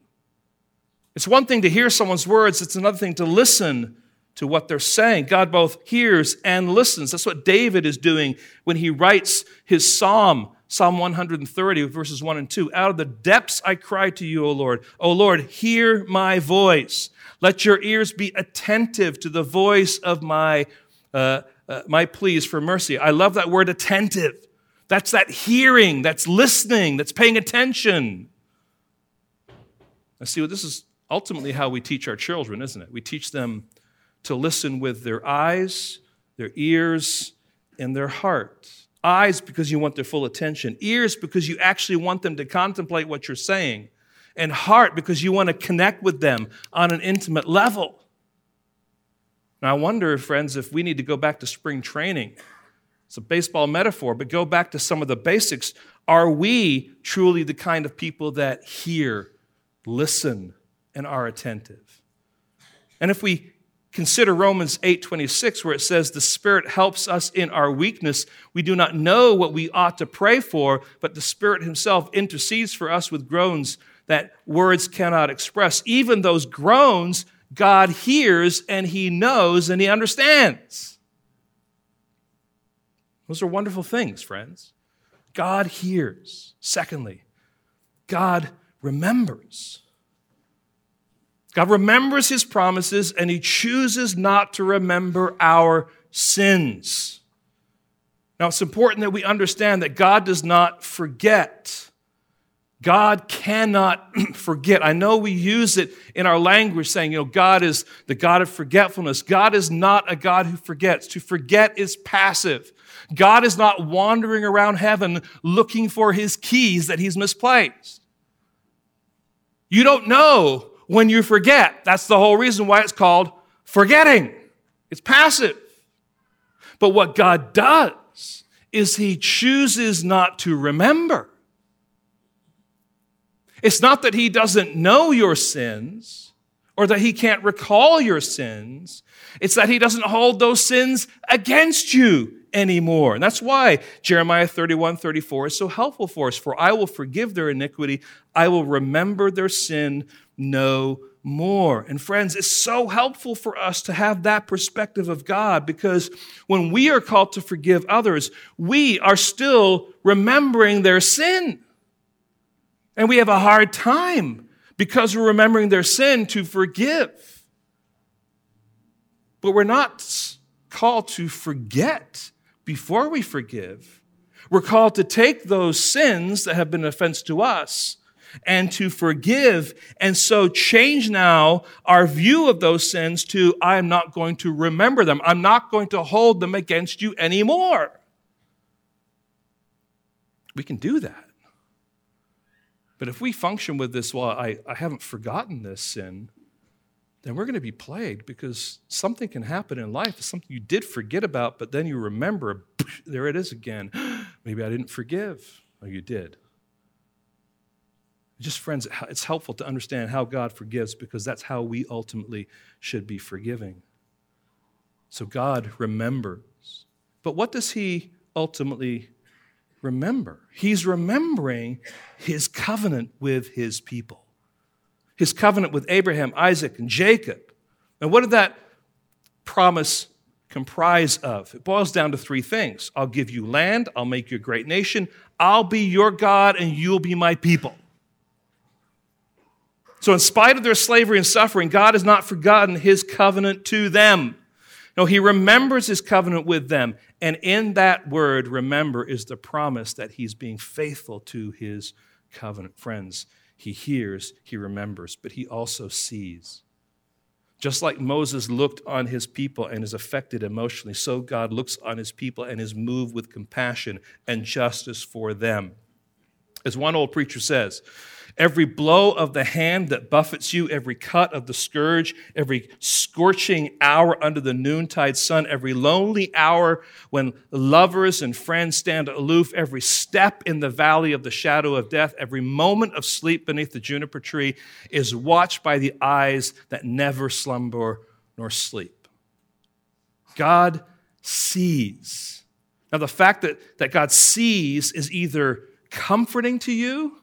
It's one thing to hear someone's words, it's another thing to listen to what they're saying. God both hears and listens. That's what David is doing when he writes his psalm, Psalm 130, verses 1 and 2. Out of the depths I cry to you, O Lord. O Lord, hear my voice. Let your ears be attentive to the voice of my, uh, uh, my pleas for mercy. I love that word attentive. That's that hearing, that's listening, that's paying attention. I see what this is ultimately how we teach our children, isn't it? We teach them to listen with their eyes, their ears, and their heart. Eyes because you want their full attention, ears because you actually want them to contemplate what you're saying, and heart because you want to connect with them on an intimate level. Now, I wonder, friends, if we need to go back to spring training. It's a baseball metaphor, but go back to some of the basics. Are we truly the kind of people that hear, listen, and are attentive. And if we consider Romans 8:26 where it says the spirit helps us in our weakness, we do not know what we ought to pray for, but the spirit himself intercedes for us with groans that words cannot express. Even those groans God hears and he knows and he understands. Those are wonderful things, friends. God hears. Secondly, God remembers. God remembers his promises and he chooses not to remember our sins. Now, it's important that we understand that God does not forget. God cannot forget. I know we use it in our language saying, you know, God is the God of forgetfulness. God is not a God who forgets. To forget is passive. God is not wandering around heaven looking for his keys that he's misplaced. You don't know when you forget. That's the whole reason why it's called forgetting. It's passive. But what God does is he chooses not to remember. It's not that he doesn't know your sins or that he can't recall your sins. It's that he doesn't hold those sins against you anymore. And that's why Jeremiah 31 34 is so helpful for us. For I will forgive their iniquity, I will remember their sin no more. And friends, it's so helpful for us to have that perspective of God because when we are called to forgive others, we are still remembering their sin. And we have a hard time because we're remembering their sin to forgive. But we're not called to forget before we forgive. We're called to take those sins that have been an offense to us and to forgive. And so change now our view of those sins to I am not going to remember them. I'm not going to hold them against you anymore. We can do that. But if we function with this, well, I, I haven't forgotten this sin, then we're going to be plagued because something can happen in life, something you did forget about, but then you remember, there it is again. Maybe I didn't forgive. Oh, you did. Just, friends, it's helpful to understand how God forgives because that's how we ultimately should be forgiving. So God remembers. But what does He ultimately remember? He's remembering His covenant with His people, His covenant with Abraham, Isaac, and Jacob. And what did that promise comprise of? It boils down to three things I'll give you land, I'll make you a great nation, I'll be your God, and you'll be my people. So, in spite of their slavery and suffering, God has not forgotten his covenant to them. No, he remembers his covenant with them. And in that word, remember, is the promise that he's being faithful to his covenant. Friends, he hears, he remembers, but he also sees. Just like Moses looked on his people and is affected emotionally, so God looks on his people and is moved with compassion and justice for them. As one old preacher says, Every blow of the hand that buffets you, every cut of the scourge, every scorching hour under the noontide sun, every lonely hour when lovers and friends stand aloof, every step in the valley of the shadow of death, every moment of sleep beneath the juniper tree is watched by the eyes that never slumber nor sleep. God sees. Now, the fact that, that God sees is either comforting to you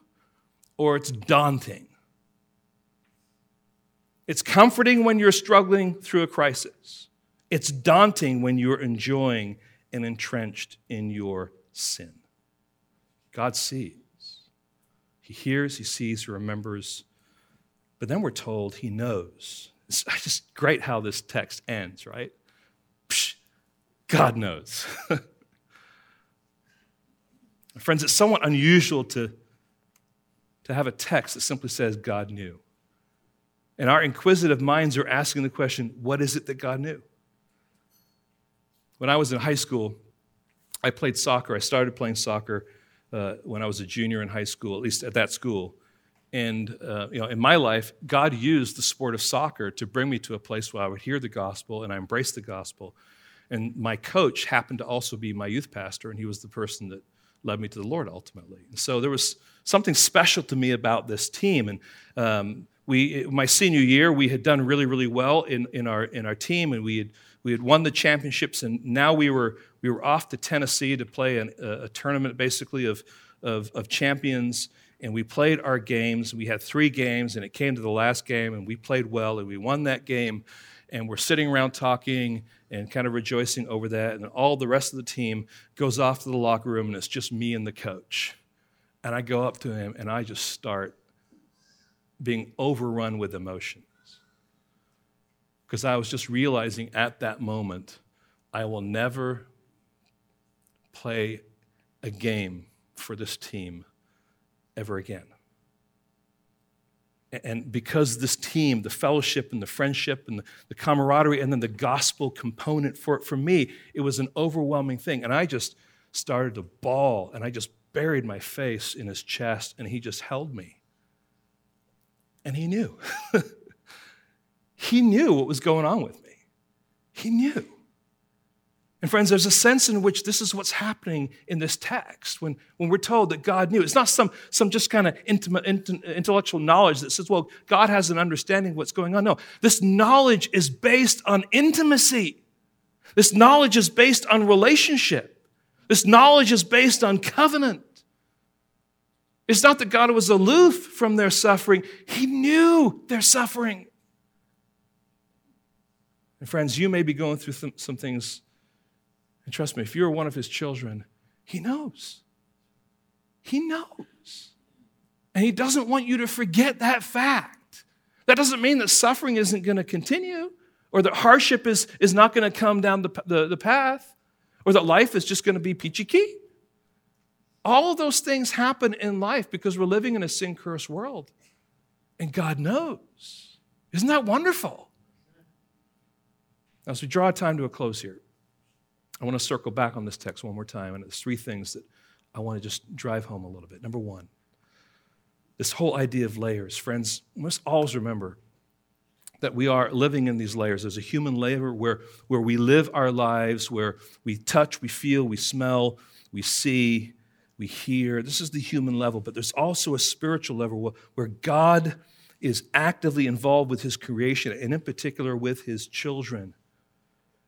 or it's daunting. It's comforting when you're struggling through a crisis. It's daunting when you're enjoying and entrenched in your sin. God sees. He hears, he sees, he remembers. But then we're told he knows. It's just great how this text ends, right? Psh, God knows. Friends, it's somewhat unusual to to have a text that simply says God knew. And our inquisitive minds are asking the question what is it that God knew? When I was in high school, I played soccer. I started playing soccer uh, when I was a junior in high school, at least at that school. And uh, you know, in my life, God used the sport of soccer to bring me to a place where I would hear the gospel and I embraced the gospel. And my coach happened to also be my youth pastor, and he was the person that led me to the Lord ultimately. And so there was something special to me about this team. And um, we, my senior year, we had done really, really well in, in, our, in our team, and we had, we had won the championships. And now we were, we were off to Tennessee to play an, a, a tournament basically of, of, of champions. And we played our games. We had three games, and it came to the last game, and we played well, and we won that game. And we're sitting around talking and kind of rejoicing over that. And all the rest of the team goes off to the locker room, and it's just me and the coach. And I go up to him and I just start being overrun with emotions. because I was just realizing at that moment, I will never play a game for this team ever again. And because this team, the fellowship and the friendship and the, camaraderie, and then the gospel component for it, for me, it was an overwhelming thing. And I just started to bawl and I just buried my face in his chest and he just held me. And he knew. he knew what was going on with me. He knew. And friends, there's a sense in which this is what's happening in this text when, when we're told that God knew. It's not some, some just kind of intimate, intellectual knowledge that says, well, God has an understanding of what's going on. No, this knowledge is based on intimacy. This knowledge is based on relationship. This knowledge is based on covenant. It's not that God was aloof from their suffering, He knew their suffering. And friends, you may be going through some, some things and trust me, if you're one of his children, he knows. He knows. And he doesn't want you to forget that fact. That doesn't mean that suffering isn't going to continue or that hardship is, is not going to come down the, the, the path or that life is just going to be peachy key. All of those things happen in life because we're living in a sin cursed world. And God knows. Isn't that wonderful? As we draw time to a close here, I want to circle back on this text one more time, and there's three things that I want to just drive home a little bit. Number one, this whole idea of layers. Friends, must always remember that we are living in these layers. There's a human layer where, where we live our lives, where we touch, we feel, we smell, we see, we hear. This is the human level, but there's also a spiritual level where, God is actively involved with his creation, and in particular with his children.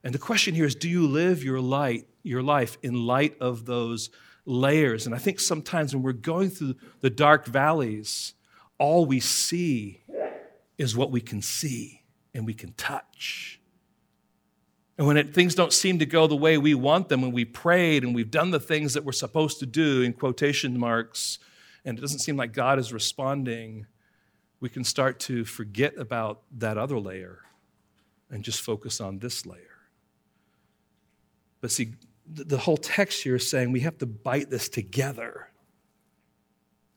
And the question here is do you live your light, your life in light of those layers? And I think sometimes when we're going through the dark valleys, all we see is what we can see and we can touch. And when it, things don't seem to go the way we want them, when we prayed and we've done the things that we're supposed to do in quotation marks, and it doesn't seem like God is responding, we can start to forget about that other layer and just focus on this layer. But see, the whole text here is saying we have to bite this together.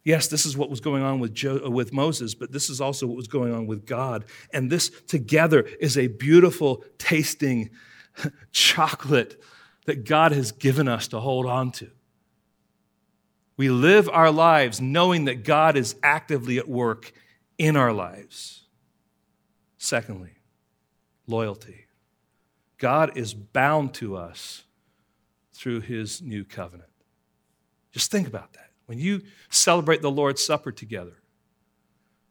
Yes, this is what was going on with, jo- uh, with Moses, but this is also what was going on with God. And this together is a beautiful tasting chocolate that God has given us to hold on to. We live our lives knowing that God is actively at work in our lives. Secondly, loyalty. God is bound to us through his new covenant. Just think about that. When you celebrate the Lord's Supper together,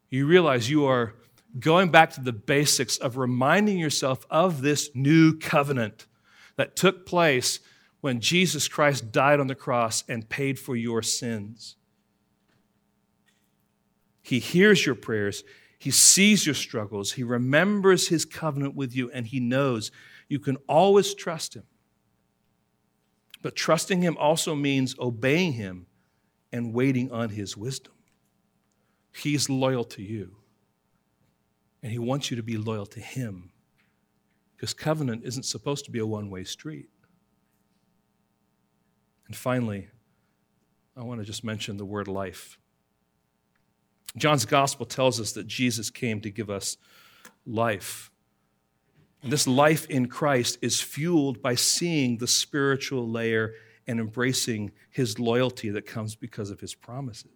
you realize you are going back to the basics of reminding yourself of this new covenant that took place when Jesus Christ died on the cross and paid for your sins. He hears your prayers, He sees your struggles, He remembers His covenant with you, and He knows you can always trust Him. But trusting Him also means obeying Him and waiting on His wisdom. He's loyal to you, and He wants you to be loyal to Him because covenant isn't supposed to be a one way street. And finally, I want to just mention the word life. John's gospel tells us that Jesus came to give us life. And this life in Christ is fueled by seeing the spiritual layer and embracing his loyalty that comes because of his promises.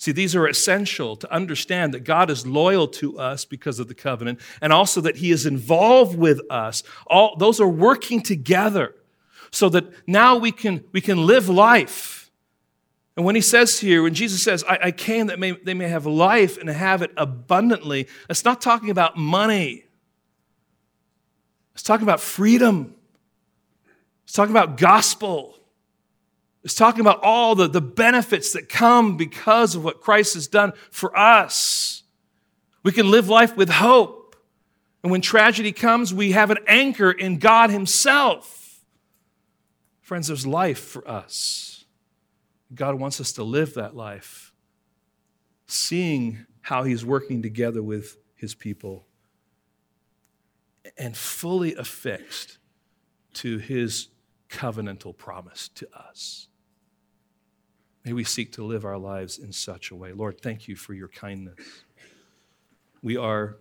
See, these are essential to understand that God is loyal to us because of the covenant, and also that He is involved with us. All those are working together so that now we can, we can live life. And when He says here, when Jesus says, I, I came that may, they may have life and have it abundantly, it's not talking about money. It's talking about freedom. It's talking about gospel. It's talking about all the, the benefits that come because of what Christ has done for us. We can live life with hope. And when tragedy comes, we have an anchor in God Himself. Friends, there's life for us. God wants us to live that life, seeing how He's working together with His people and fully affixed to his covenantal promise to us. May we seek to live our lives in such a way. Lord, thank you for your kindness. We are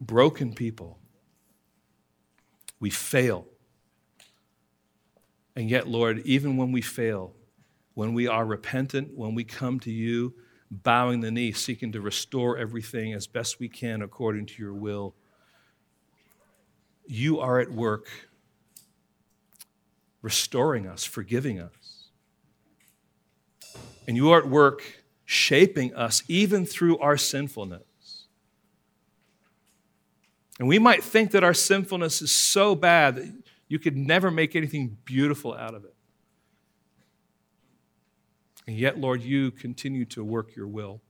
broken people. We fail. And yet, Lord, even when we fail, when we are repentant, when we come to you, bowing the knee, seeking to restore everything as best we can according to your will, you are at work restoring us, forgiving us. And you are at work shaping us even through our sinfulness. And we might think that our sinfulness is so bad that you could never make anything beautiful out of it. And yet, Lord, you continue to work your will.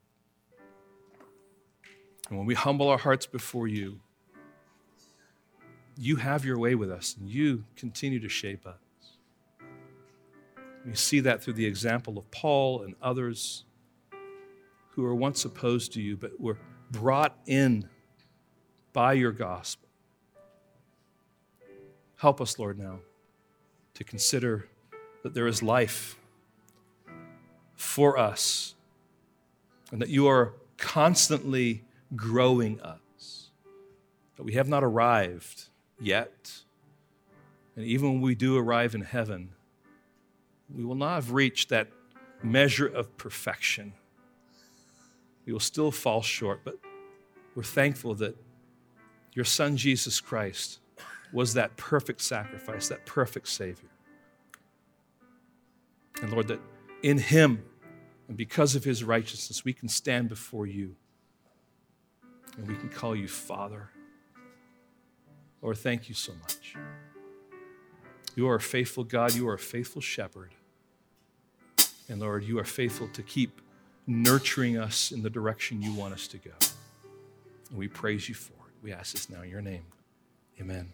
And when we humble our hearts before you, you have your way with us and you continue to shape us. We see that through the example of Paul and others who were once opposed to you, but were brought in by your gospel. Help us, Lord, now to consider that there is life for us and that you are constantly growing us, that we have not arrived yet. And even when we do arrive in heaven, we will not have reached that measure of perfection. We will still fall short, but we're thankful that your Son, Jesus Christ, was that perfect sacrifice, that perfect Savior. And Lord, that in Him and because of His righteousness, we can stand before you and we can call you Father. Lord, thank you so much. You are a faithful God, you are a faithful shepherd. And Lord, you are faithful to keep nurturing us in the direction you want us to go. And we praise you for it. We ask this now in your name. Amen.